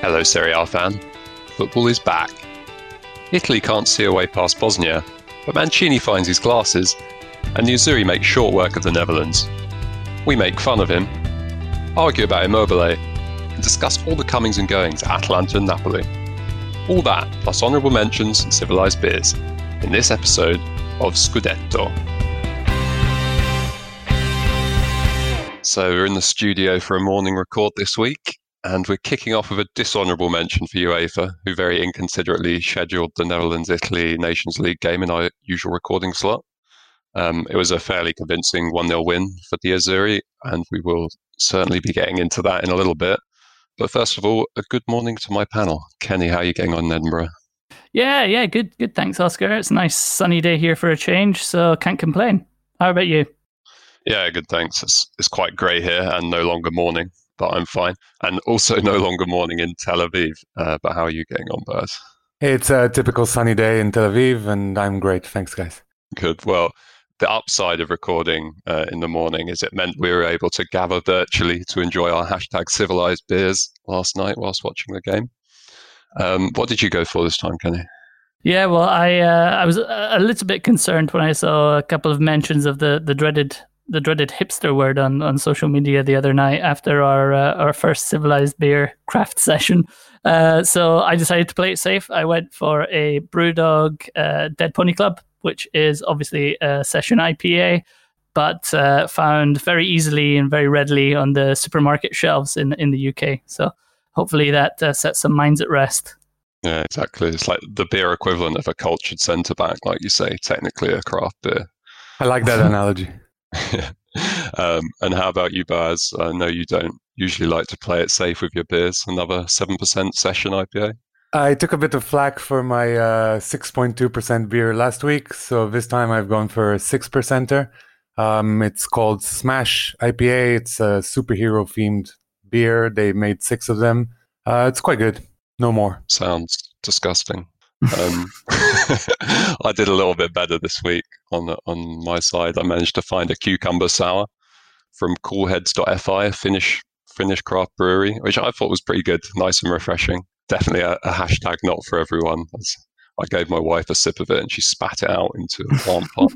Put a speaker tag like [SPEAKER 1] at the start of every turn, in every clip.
[SPEAKER 1] Hello, Serie A fan. Football is back. Italy can't see a way past Bosnia, but Mancini finds his glasses, and Nerazzurri makes short work of the Netherlands. We make fun of him, argue about Immobile, and discuss all the comings and goings at Atalanta and Napoli. All that, plus honourable mentions and civilised beers, in this episode of Scudetto. So we're in the studio for a morning record this week, and we're kicking off with a dishonourable mention for UEFA, who very inconsiderately scheduled the Netherlands Italy Nations League game in our usual recording slot. Um, it was a fairly convincing 1 0 win for the Azzurri, and we will certainly be getting into that in a little bit. But first of all, a good morning to my panel. Kenny, how are you getting on in Edinburgh?
[SPEAKER 2] Yeah, yeah, good, good. Thanks, Oscar. It's a nice sunny day here for a change, so can't complain. How about you?
[SPEAKER 1] Yeah, good. Thanks. It's, it's quite grey here and no longer morning, but I'm fine. And also no longer morning in Tel Aviv. Uh, but how are you getting on, Baz?
[SPEAKER 3] It's a typical sunny day in Tel Aviv, and I'm great. Thanks, guys.
[SPEAKER 1] Good. Well, the upside of recording uh, in the morning is it meant we were able to gather virtually to enjoy our hashtag civilized beers last night whilst watching the game. Um, what did you go for this time, Kenny?
[SPEAKER 2] Yeah, well, I uh, I was a little bit concerned when I saw a couple of mentions of the, the dreaded the dreaded hipster word on, on social media the other night after our uh, our first civilized beer craft session. Uh, so I decided to play it safe. I went for a BrewDog uh, Dead Pony Club which is obviously a session IPA, but uh, found very easily and very readily on the supermarket shelves in in the UK. So hopefully that uh, sets some minds at rest.
[SPEAKER 1] Yeah, exactly. It's like the beer equivalent of a cultured centre back, like you say, technically a craft beer.
[SPEAKER 3] I like that analogy.
[SPEAKER 1] um, and how about you, Baz? I know you don't usually like to play it safe with your beers. Another 7% session IPA?
[SPEAKER 3] I took a bit of flack for my uh, 6.2% beer last week, so this time I've gone for a 6%er. Um, it's called Smash IPA. It's a superhero themed beer. They made six of them. Uh, it's quite good. No more.
[SPEAKER 1] Sounds disgusting. Um, I did a little bit better this week on on my side. I managed to find a cucumber sour from Coolheads.fi, Finnish Finnish craft brewery, which I thought was pretty good, nice and refreshing definitely a, a hashtag not for everyone. I gave my wife a sip of it and she spat it out into a plant pot.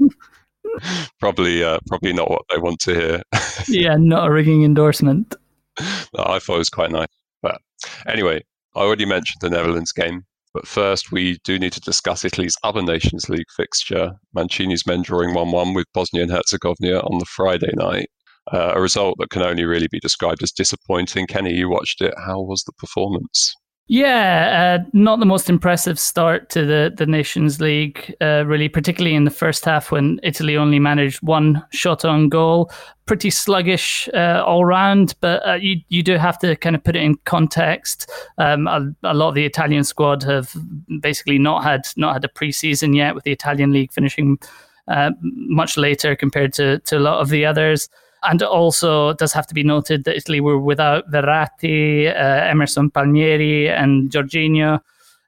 [SPEAKER 1] probably, uh, probably not what they want to hear.
[SPEAKER 2] yeah, not a rigging endorsement.
[SPEAKER 1] I thought it was quite nice. But anyway, I already mentioned the Netherlands game. But first, we do need to discuss Italy's other Nations League fixture. Mancini's men drawing 1 1 with Bosnia and Herzegovina on the Friday night. Uh, a result that can only really be described as disappointing. Kenny, you watched it. How was the performance?
[SPEAKER 2] Yeah, uh, not the most impressive start to the, the Nations League, uh, really, particularly in the first half when Italy only managed one shot on goal. Pretty sluggish uh, all round, but uh, you, you do have to kind of put it in context. Um, a, a, lot of the Italian squad have basically not had not had a preseason yet, with the Italian league finishing uh, much later compared to, to a lot of the others. And also, it does have to be noted that Italy were without Verratti, uh, Emerson Palmieri, and Jorginho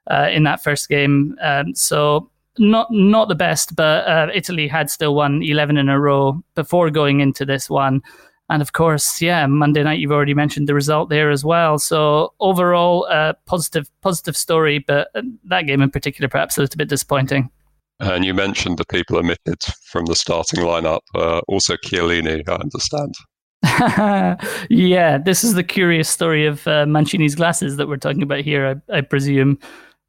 [SPEAKER 2] uh, in that first game. Um, so not not the best, but uh, Italy had still won 11 in a row before going into this one. And of course, yeah, Monday night you've already mentioned the result there as well. So overall, uh, positive positive story, but uh, that game in particular perhaps a little bit disappointing.
[SPEAKER 1] And you mentioned the people omitted from the starting lineup, uh, also Chiellini, I understand.
[SPEAKER 2] yeah, this is the curious story of uh, Mancini's glasses that we're talking about here, I, I presume.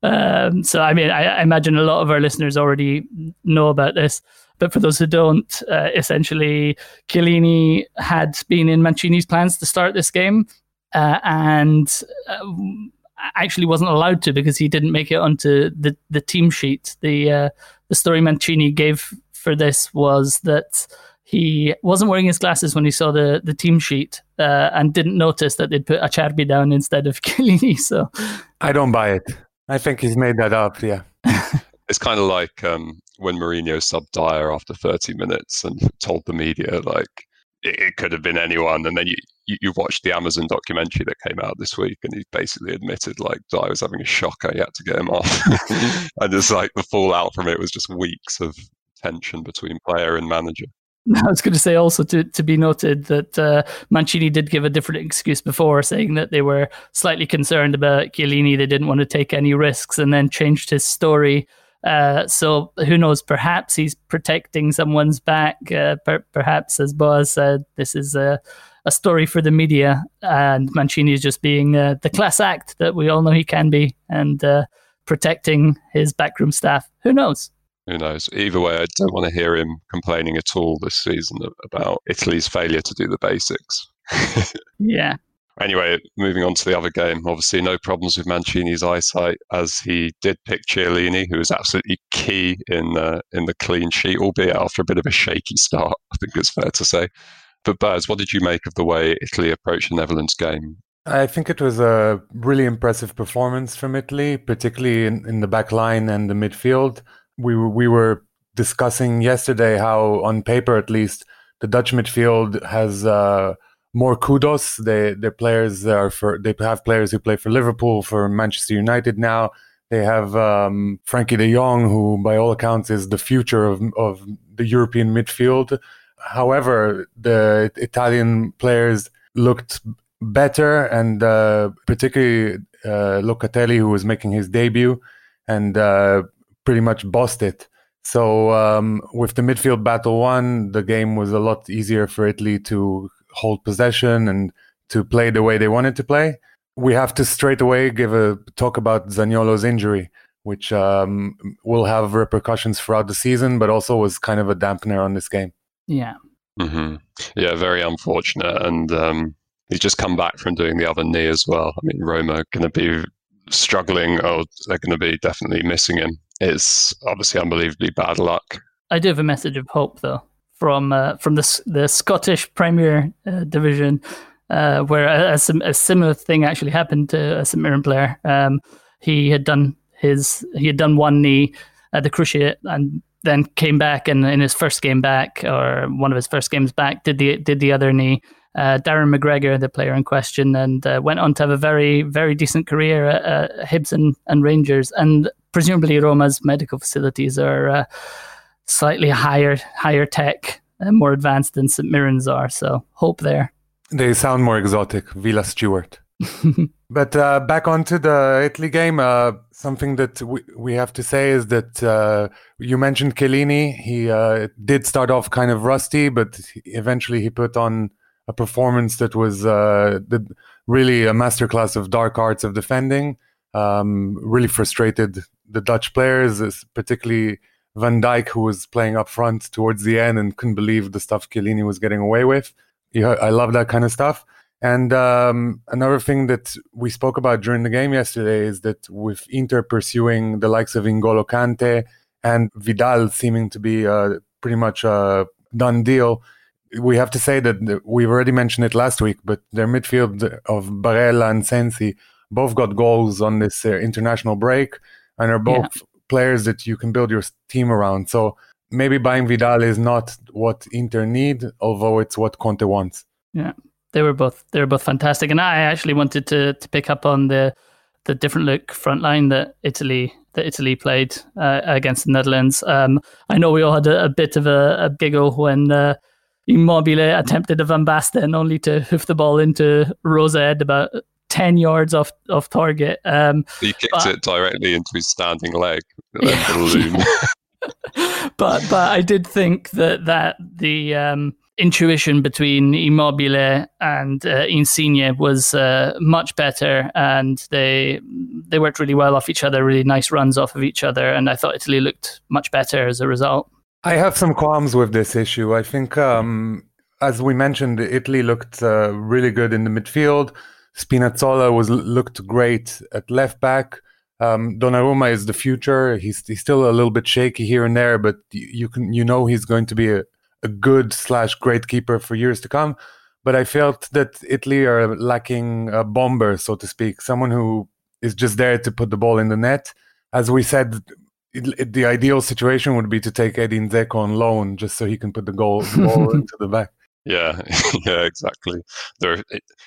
[SPEAKER 2] Um, so, I mean, I, I, imagine a lot of our listeners already know about this. But for those who don't, uh, essentially, Chiellini had been in Mancini's plans to start this game. Uh, and uh, actually wasn't allowed to because he didn't make it onto the, the team sheet. The uh, the story Mancini gave for this was that he wasn't wearing his glasses when he saw the, the team sheet uh, and didn't notice that they'd put Acerbi down instead of Chiellini. So
[SPEAKER 3] I don't buy it. I think he's made that up. Yeah.
[SPEAKER 1] it's kind of like um, when Mourinho subbed Dier after 30 minutes and told the media like it, could have been anyone, and then you, you, you watched the Amazon documentary that came out this week, and he basically admitted like I was having a shocker, he had to get him off, and it's like the fallout from it was just weeks of tension between player and manager.
[SPEAKER 2] I was going to say also to, to be noted that uh, Mancini did give a different excuse before, saying that they were slightly concerned about Chiellini. They didn't want to take any risks, and then changed his story. Uh, so who knows? Perhaps he's protecting someone's back. Uh, per- perhaps, as Boaz said, this is a, a story for the media, and Mancini is just being uh, the class act that we all know he can be, and uh, protecting his backroom staff. Who knows?
[SPEAKER 1] who knows? Either way, I don't want to hear him complaining at all this season about Italy's failure to do the basics.
[SPEAKER 2] yeah.
[SPEAKER 1] Anyway, moving on to the other game. Obviously, no problems with Mancini's eyesight, as he did pick Chiellini, who was absolutely key in the in the clean sheet, albeit after a bit of a shaky start. I think it's fair to say. But Baz, what did you make of the way Italy approached the Netherlands game?
[SPEAKER 3] I think it was a really impressive performance from Italy, particularly in, in the back line and the midfield we we were discussing yesterday how, on paper at least, the Dutch midfield has uh, more kudos. They their players are for they have players who play for Liverpool, for Manchester United now. They have um, Frenkie De Jong, who by all accounts is the future of of the European midfield. However, the Italian players looked better, and uh, particularly uh, Locatelli, who was making his debut, and uh, pretty much bossed it. So um, with the midfield battle won, the game was a lot easier for Italy to hold possession and to play the way they wanted to play. We have to straight away give a talk about Zaniolo's injury, which um, will have repercussions throughout the season, but also was kind of a dampener on this game.
[SPEAKER 2] Yeah.
[SPEAKER 1] Mm-hmm. Yeah, very unfortunate. And um, he's just come back from doing the other knee as well. I mean, Roma going to be struggling, or they're going to be definitely missing him it's obviously unbelievably bad luck.
[SPEAKER 2] I do have a message of hope though from uh, from the the Scottish Premier uh, Division, uh, where a, a, a, similar thing actually happened to a St Mirren player. Um, he had done his he had done one knee at the Cruciate and then came back and in his first game back or one of his first games back did the did the other knee. Uh, Darren McGregor, the player in question, and uh, went on to have a very, very decent career at Hibs and, and Rangers. And presumably Roma's medical facilities are uh, slightly higher higher tech and more advanced than St Mirren's are. So hope there.
[SPEAKER 3] They sound more exotic, Villa Stewart. but uh, back onto the Italy game, uh, something that we, we have to say is that uh, you mentioned Chiellini. He uh, did start off kind of rusty, but eventually he put on a performance that was uh, the, really a masterclass of dark arts of defending. Um, really frustrated the Dutch players, particularly Van Dijk, who was playing up front towards the end and couldn't believe the stuff Chiellini was getting away with. I love that kind of stuff. And um, another thing that we spoke about during the game yesterday is that with Inter pursuing the likes of N'Golo Kante and Vidal seeming to be uh, pretty much a done deal, we have to say that we've already mentioned it last week, but their midfield of Barella and Sensi both got goals on this uh, international break and are both yeah. Players that you can build your team around. So maybe buying Vidal is not what Inter need, although it's what Conte wants.
[SPEAKER 2] Yeah, they were both they were both fantastic, and I actually wanted to to pick up on the the different look front line that Italy that Italy played uh, against the Netherlands. Um, I know we all had a, a bit of a, a giggle when. Uh, Immobile attempted a Van Basten only to hoof the ball into Rose's head about 10 yards off, off target. Um,
[SPEAKER 1] he kicked but, it directly into his standing leg.
[SPEAKER 2] Yeah, but but I did think that that the um, intuition between Immobile and uh, Insigne was uh, much better, and they they worked really well off each other. Really nice runs off of each other, and I thought Italy looked much better as a result.
[SPEAKER 3] I have some qualms with this issue. I think, um, as we mentioned, Italy looked uh, really good in the midfield Spinazzola was looked great at left back. Um, Donnarumma is the future. He's he's still a little bit shaky here and there, but you can you know he's going to be a, a good slash great keeper for years to come. But I felt that Italy are lacking a bomber, so to speak, someone who is just there to put the ball in the net. As we said, it, it, the ideal situation would be to take Edin Dzeko on loan just so he can put the goal, goal into the back.
[SPEAKER 1] Yeah, yeah, exactly. There, are,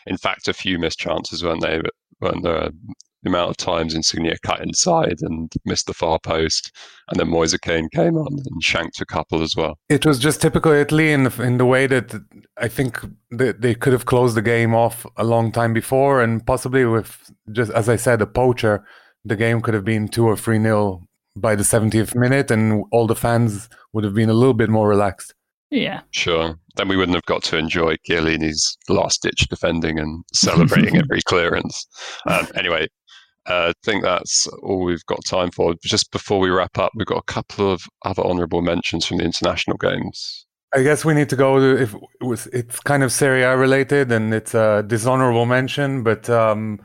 [SPEAKER 1] in fact, a few missed chances, weren't they? But when the, um, the amount of times Insigne cut inside and missed the far post, and then Moise Kean came on and shanked a couple as well.
[SPEAKER 3] It was just typical Italy in the, in the way that I think they, they could have closed the game off a long time before, and possibly with just as I said, a poacher, the game could have been two or three nil by the 70th minute, and all the fans would have been a little bit more relaxed.
[SPEAKER 2] Yeah.
[SPEAKER 1] Sure. Then we wouldn't have got to enjoy Chiellini's last ditch defending and celebrating every clearance. Um, anyway, uh, I think that's all we've got time for. Just before we wrap up, we've got a couple of other honourable mentions from the international games.
[SPEAKER 3] I guess we need to go to if it was it's kind of Serie A related and it's a dishonorable mention, but um,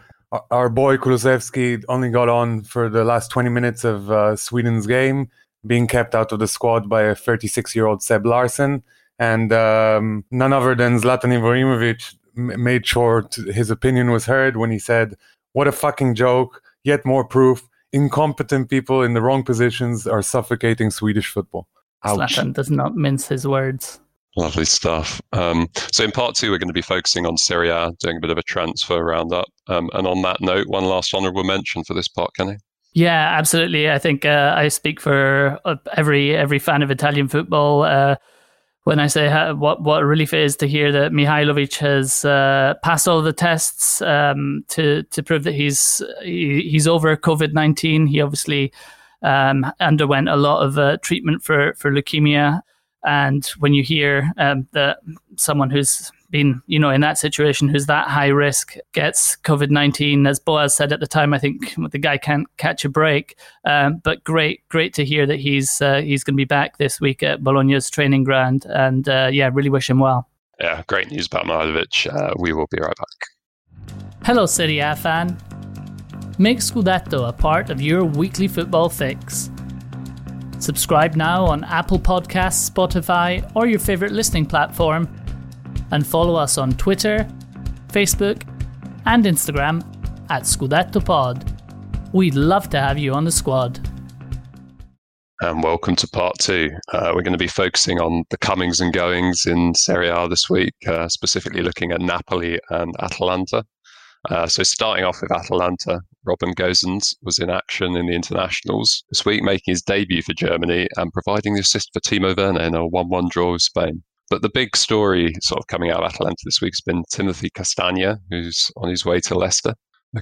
[SPEAKER 3] our boy Kulusevski only got on for the last 20 minutes of uh, Sweden's game being kept out of the squad by a 36 year old Seb Larsson. And um, none other than Zlatan Ibrahimovic made sure his opinion was heard when he said, What a fucking joke. Yet more proof. Incompetent people in the wrong positions are suffocating Swedish football.
[SPEAKER 2] Ouch. Zlatan does not mince his words.
[SPEAKER 1] Lovely stuff. Um, so in part two, we're going to be focusing on Serie A, doing a bit of a transfer roundup. Um, and on that note, one last honourable mention for this part, Kenny.
[SPEAKER 2] Yeah, absolutely. I think uh, I speak for uh, every every fan of Italian football uh, when I say how, what what a relief it is to hear that Mihajlovic has uh, passed all the tests um, to to prove that he's he, he's over COVID nineteen. He obviously um, underwent a lot of uh, treatment for for leukemia, and when you hear um, that someone who's been, you know, in that situation who's that high risk gets COVID 19. As Boaz said at the time, I think the guy can't catch a break. Um, but great, great to hear that he's uh, he's going to be back this week at Bologna's training ground. And uh, yeah, really wish him well.
[SPEAKER 1] Yeah, great news about Mihajlovic. Uh, we will be right back.
[SPEAKER 2] Hello, Serie A fan. Make Scudetto a part of your weekly football fix. Subscribe now on Apple Podcasts, Spotify, or your favourite listening platform and follow us on Twitter, Facebook, and Instagram at Scudetto Pod. We'd love to have you on the squad.
[SPEAKER 1] And welcome to part two. Uh, we're going to be focusing on the comings and goings in Serie A this week, uh, specifically looking at Napoli and Atalanta. Uh, so, starting off with Atalanta, Robin Gosens was in action in the internationals this week, making his debut for Germany and providing the assist for Timo Werner in a 1 1 draw with Spain. But the big story sort of coming out of Atalanta this week has been Timothy Castagna, who's on his way to Leicester.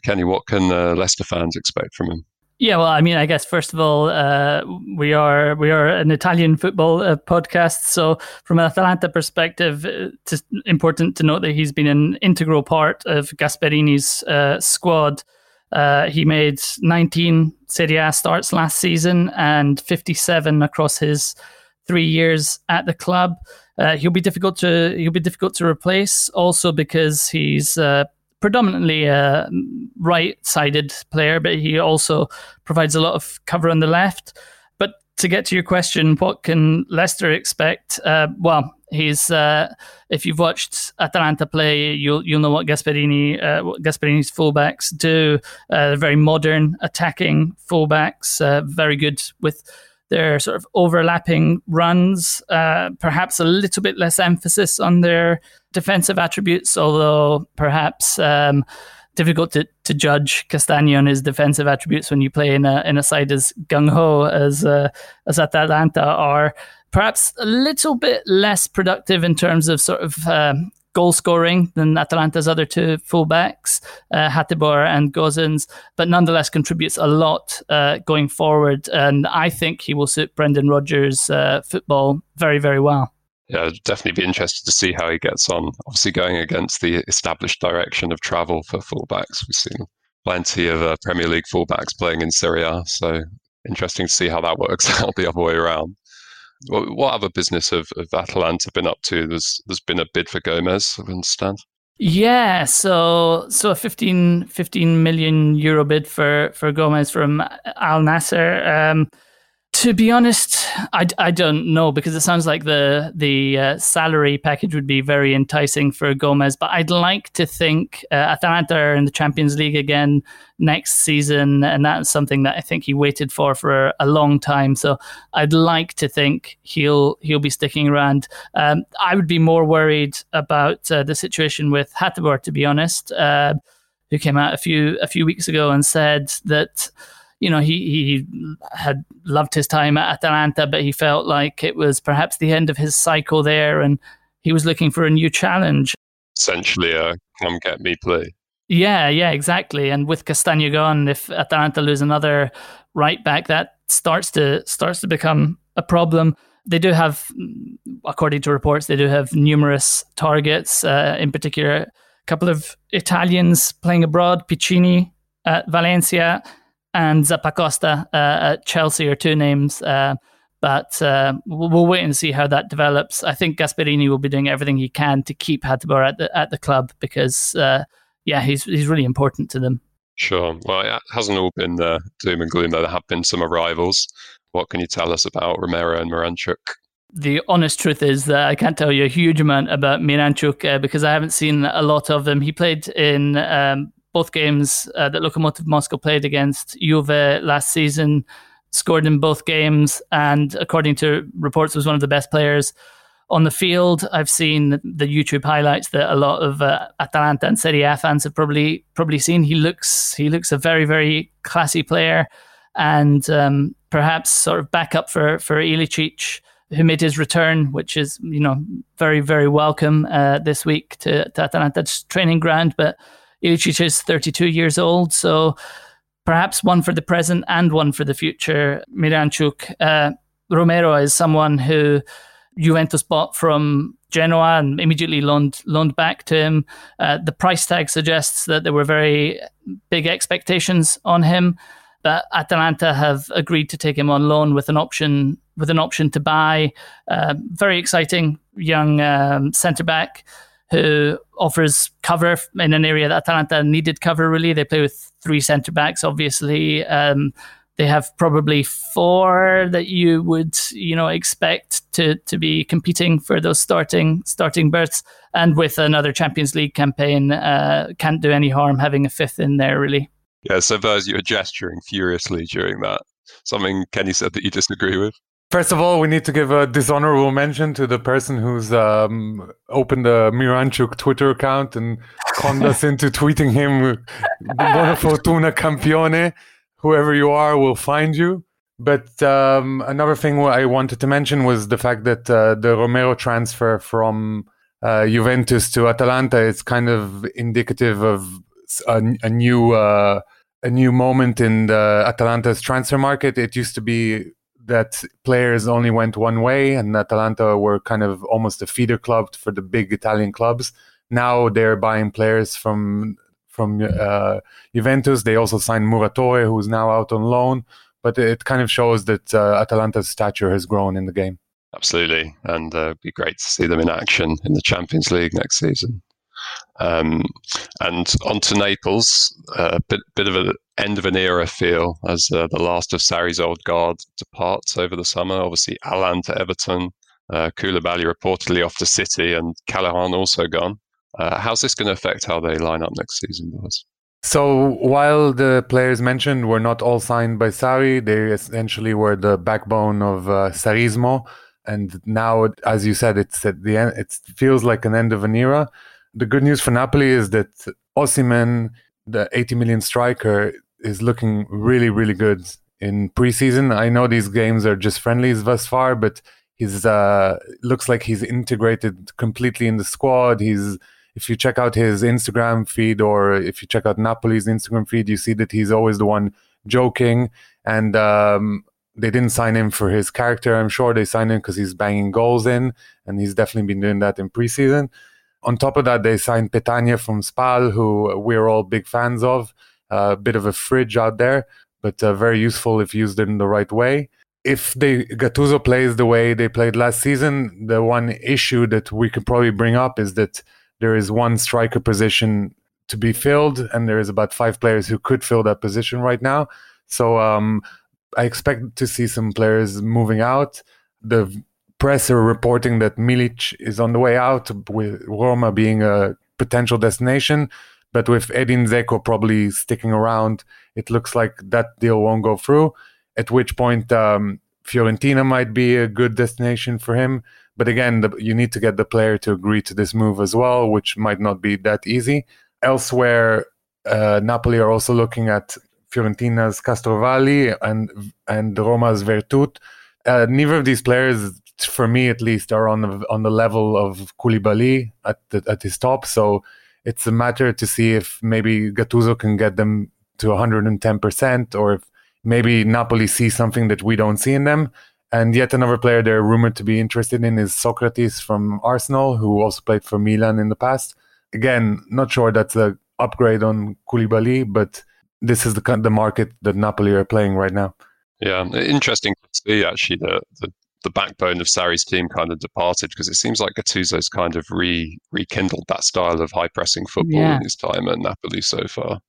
[SPEAKER 1] Kenny, what can uh, Leicester fans expect from him?
[SPEAKER 2] Yeah, well, I mean, I guess first of all, uh, we are we are an Italian football uh, podcast, so from an Atalanta perspective, it's uh, important to note that he's been an integral part of Gasperini's uh, squad. Uh, he made 19 Serie A starts last season and 57 across his three years at the club. Uh, he'll be difficult to he'll be difficult to replace. Also because he's uh, predominantly a right-sided player, but he also provides a lot of cover on the left. But to get to your question, what can Leicester expect? Uh, well, he's uh, if you've watched Atalanta play, you'll you'll know what Gasperini uh, what Gasperini's fullbacks do. Uh, they're very modern, attacking fullbacks, very good with their sort of overlapping runs, uh, perhaps a little bit less emphasis on their defensive attributes, although perhaps um, difficult to, to judge Castagne on his defensive attributes when you play in a in a side as gung ho as uh, as Atalanta are. Perhaps a little bit less productive in terms of sort of um, goal scoring than Atalanta's other two fullbacks, uh, Hateboer and Gosens, but nonetheless contributes a lot uh, going forward. And I think he will suit Brendan Rodgers' uh, football very, very well.
[SPEAKER 1] Yeah, I'd definitely be interested to see how he gets on. Obviously, going against the established direction of travel for fullbacks. We've seen plenty of uh, Premier League fullbacks playing in Serie A, so interesting to see how that works out the other way around. What other business have, have Atalanta been up to? There's there's been a bid for Gomez, I understand.
[SPEAKER 2] Yeah, so so a 15, 15 million euro bid for for Gomez from Al Nasser. Um, to be honest, I, I don't know because it sounds like the the uh, salary package would be very enticing for Gomez. But I'd like to think uh, Atalanta are in the Champions League again next season, and that's something that I think he waited for for a long time. So I'd like to think he'll he'll be sticking around. Um, I would be more worried about uh, the situation with Hateboer, to be honest, uh, who came out a few a few weeks ago and said that you know, he, he had loved his time at Atalanta, but he felt like it was perhaps the end of his cycle there and he was looking for a new challenge.
[SPEAKER 1] Essentially, a come get me play.
[SPEAKER 2] Yeah, yeah, exactly. And with Castagna gone, if Atalanta lose another right back, that starts to starts to become a problem. They do have, according to reports, they do have numerous targets. Uh, in particular, a couple of Italians playing abroad, Piccini at Valencia, and Zappacosta uh, at Chelsea are two names. Uh, but uh, we'll, we'll, wait and see how that develops. I think Gasperini will be doing everything he can to keep Hateboer at the at the club because, uh, yeah, he's he's really important to them.
[SPEAKER 1] Sure. Well, it hasn't all been uh, doom and gloom. Though. There have been some arrivals. What can you tell us about Romero and Miranchuk?
[SPEAKER 2] the honest truth is that I can't tell you a huge amount about Miranchuk uh, because I haven't seen a lot of him. He played in um, both games uh, that Lokomotiv Moscow played against Juve last season, scored in both games, and according to reports, was one of the best players on the field. I've seen the YouTube highlights that a lot of uh, Atalanta and Serie A fans have probably probably seen. He looks he looks a very very classy player, and um, perhaps sort of backup for for Ilicic who made his return, which is you know very very welcome uh, this week to, to Atalanta's training ground, but Ilicic is 32 years old, so perhaps one for the present and one for the future. Miranchuk, uh, Romero is someone who Juventus bought from Genoa and immediately loaned loaned back to him. Uh, the price tag suggests that there were very big expectations on him, but Atalanta have agreed to take him on loan with an option with an option to buy. Uh, very exciting young um, centre back who offers cover in an area that Atalanta needed cover. Really, they play with three centre backs. Obviously, um, they have probably four that you would you know expect to to be competing for those starting starting berths. And with another Champions League campaign, uh, can't do any harm having a fifth in there. Really.
[SPEAKER 1] Yeah. So, Vers, you were gesturing furiously during that. Something Kenny said that you disagree with.
[SPEAKER 3] First of all, we need to give a dishonorable mention to the person who's um, opened the Miranchuk Twitter account and conned us into tweeting him Buona fortuna campione. Whoever you are will find you. But um, another thing I wanted to mention was the fact that uh, the Romero transfer from uh, Juventus to Atalanta is kind of indicative of a, a new uh, a new moment in the Atalanta's transfer market. It used to be that players only went one way, and Atalanta were kind of almost a feeder club for the big Italian clubs. Now they're buying players from from uh, Juventus. They also signed Muratore, who's now out on loan. But it kind of shows that uh, Atalanta's stature has grown in the game.
[SPEAKER 1] Absolutely, and uh, it'd be great to see them in action in the Champions League next season. Um, and on to Naples, a bit, bit of an end of an era feel as uh, the last of Sarri's old guard departs over the summer. Obviously, Alan to Everton, uh, Koulibaly reportedly off to City, and Callejón also gone. Uh, how's this going to affect how they line up next season, boys?
[SPEAKER 3] So while the players mentioned were not all signed by Sarri, they essentially were the backbone of uh, Sarrismo. And now, as you said, it's at the end. It feels like an end of an era. The good news for Napoli is that Osimhen, the 80 million striker, is looking really, really good in preseason. I know these games are just friendlies thus far, but he's uh, looks like he's integrated completely in the squad. He's if you check out his Instagram feed or if you check out Napoli's Instagram feed, you see that he's always the one joking. And um, they didn't sign him for his character. I'm sure they signed him because he's banging goals in, and he's definitely been doing that in preseason. On top of that, they signed Petagna from Spal, who we're all big fans of. A uh, bit of a fridge out there, but uh, very useful if used in the right way. If they Gattuso plays the way they played last season, the one issue that we could probably bring up is that there is one striker position to be filled, and there is about five players who could fill that position right now. So um, I expect to see some players moving out. The press are reporting that Milik is on the way out, with Roma being a potential destination. But with Edin Dzeko probably sticking around, it looks like that deal won't go through. At which point, um, Fiorentina might be a good destination for him. But again, the, you need to get the player to agree to this move as well, which might not be that easy. Elsewhere, uh, Napoli are also looking at Fiorentina's Castrovilli and and Roma's Veretout. Uh, neither of these players, for me at least, are on the on the level of Koulibaly at the, at his top. So it's a matter to see if maybe Gattuso can get them to 110%, or if maybe Napoli see something that we don't see in them. And yet another player they're rumored to be interested in is Sokratis from Arsenal, who also played for Milan in the past. Again, not sure that's a upgrade on Koulibaly, but this is the the market that Napoli are playing right now.
[SPEAKER 1] Yeah, interesting to see actually the the backbone of Sarri's team kind of departed because it seems like Gattuso's kind of re rekindled that style of high pressing football yeah. in his time at Napoli so far.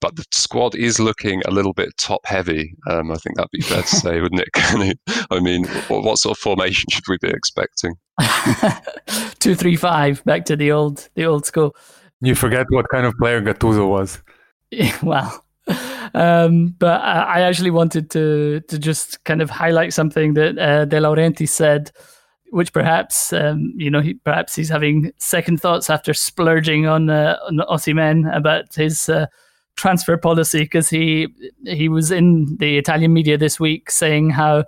[SPEAKER 1] But the squad is looking a little bit top heavy. Um, I think that'd be fair to say, wouldn't it? I mean, what, what, sort of formation should we be expecting?
[SPEAKER 2] Two, three, five. Back to the old, the old school.
[SPEAKER 3] You forget what kind of player Gattuso was.
[SPEAKER 2] well, um, but I actually wanted to to just kind of highlight something that uh, De Laurentiis said, which perhaps um, you know he, perhaps he's having second thoughts after splurging on uh, on about his uh, transfer policy because he he was in the Italian media this week saying how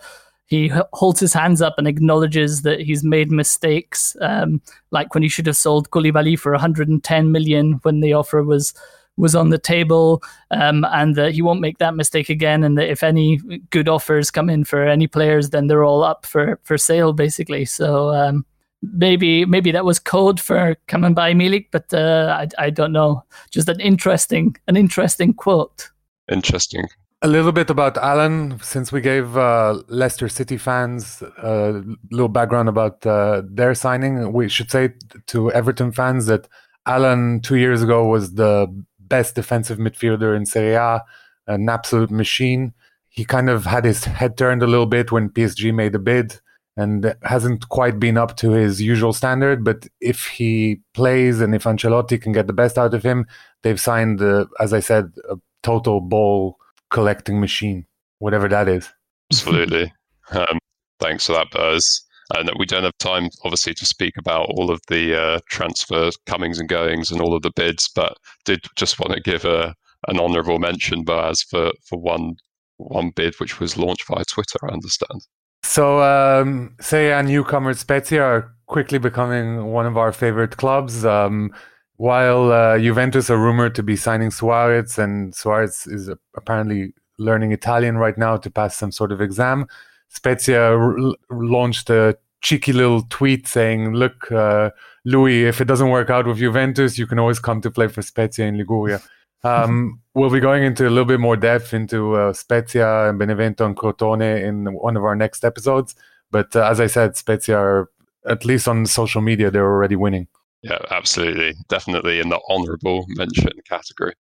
[SPEAKER 2] he holds his hands up and acknowledges that he's made mistakes, um, like when he should have sold Koulibaly for 110 million when the offer was was on the table, um, and that he won't make that mistake again. And that if any good offers come in for any players, then they're all up for for sale, basically. So um, maybe maybe that was code for coming by Milik, but uh, I I don't know. Just an interesting an interesting quote.
[SPEAKER 1] Interesting.
[SPEAKER 3] A little bit about Alan, since we gave uh, Leicester City fans a little background about uh, their signing. We should say to Everton fans that Alan two years ago was the best defensive midfielder in Serie A, an absolute machine. He kind of had his head turned a little bit when PSG made a bid and hasn't quite been up to his usual standard. But if he plays and if Ancelotti can get the best out of him, they've signed, uh, as I said, a total ball collecting machine, whatever that is.
[SPEAKER 1] Absolutely. um, thanks for that, Buzz. And that we don't have time, obviously, to speak about all of the uh, transfer comings and goings and all of the bids, but did just want to give a, an honourable mention, Boaz, for, for one one bid which was launched via Twitter, I understand.
[SPEAKER 3] So, um, say a newcomer Spezia are quickly becoming one of our favorite clubs. Um, while uh, Juventus are rumored to be signing Suarez, and Suarez is apparently learning Italian right now to pass some sort of exam. Spezia r- launched a cheeky little tweet saying, "Look, uh, Luis, if it doesn't work out with Juventus, you can always come to play for Spezia in Liguria." Um, we'll be going into a little bit more depth into uh, Spezia and Benevento and Crotone in one of our next episodes. But uh, as I said, Spezia are at least on social media they're already winning.
[SPEAKER 1] Yeah, absolutely, definitely in the honourable mention category.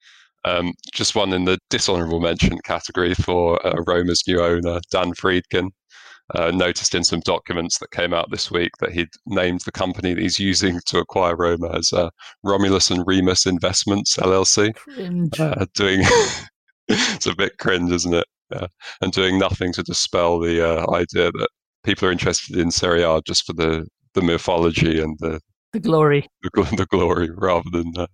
[SPEAKER 1] Um, just one in the dishonourable mention category for uh, Roma's new owner, Dan Friedkin uh, noticed in some documents that came out this week that he'd named the company that he's using to acquire Roma as uh, Romulus and Remus Investments LLC. Uh, doing it's a bit cringe, isn't it? Yeah. And doing nothing to dispel the uh, idea that people are interested in Serie A just for the the mythology and the
[SPEAKER 2] the glory,
[SPEAKER 1] the, the glory, rather than uh,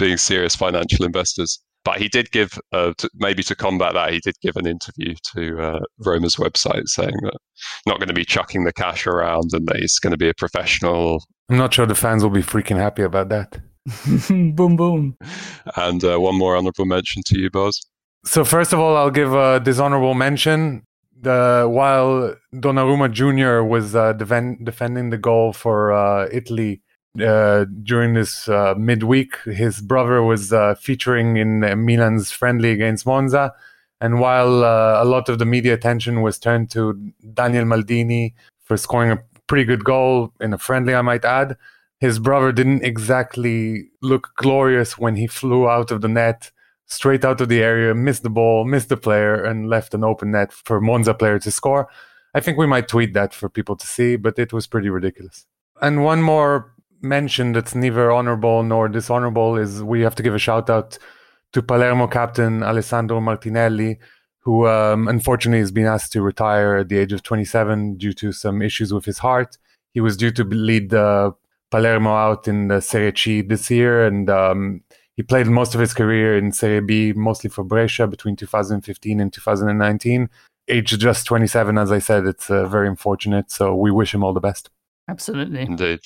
[SPEAKER 1] being serious financial investors but he did give, uh, to, maybe to combat that, he did give an interview to uh, Roma's website saying that not going to be chucking the cash around and that he's going to be a professional.
[SPEAKER 3] I'm not sure the fans will be freaking happy about that.
[SPEAKER 2] boom, boom.
[SPEAKER 1] And uh, one more honorable mention to you, Boz.
[SPEAKER 3] So first of all, I'll give a dishonorable mention. The, while Donnarumma Jr. was uh, defend, defending the goal for uh, Italy uh, during this uh, midweek. His brother was uh, featuring in uh, Milan's friendly against Monza. And while uh, a lot of the media attention was turned to Daniel Maldini for scoring a pretty good goal in a friendly, I might add, his brother didn't exactly look glorious when he flew out of the net straight out of the area, missed the ball, missed the player, and left an open net for Monza player to score. I think we might tweet that for people to see, but it was pretty ridiculous. And one more mention that's neither honorable nor dishonorable is we have to give a shout out to Palermo captain Alessandro Martinelli, who um, unfortunately has been asked to retire at the age of 27 due to some issues with his heart. He was due to lead the Palermo out in the Serie C this year, and um, he played most of his career in Serie B, mostly for Brescia between 2015 and 2019. Age just 27, as I said, it's uh, very unfortunate. So we wish him all the best.
[SPEAKER 2] Absolutely.
[SPEAKER 1] Indeed.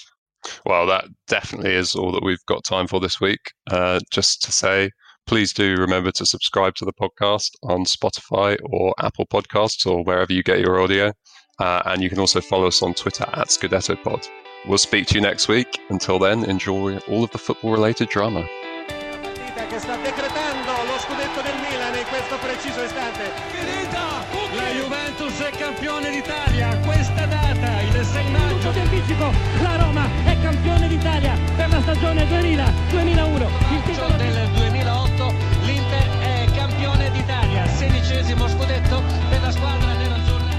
[SPEAKER 1] Well, that definitely is all that we've got time for this week. Uh, just to say, please do remember to subscribe to the podcast on Spotify or Apple Podcasts or wherever you get your audio. Uh, and you can also follow us on Twitter at ScudettoPod. We'll speak to you next week. Until then, enjoy all of the football related drama.
[SPEAKER 4] d'Italia per la stagione 2000-2001.
[SPEAKER 5] Il titolo del 2008, l'Inter è campione d'Italia, sedicesimo scudetto per la squadra nerazzurra.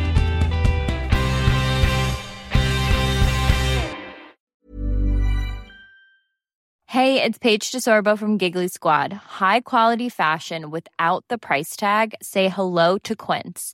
[SPEAKER 6] Hey, it's Paige DeSorbo from Giggly Squad. High quality fashion without the price tag. Say hello to Quince.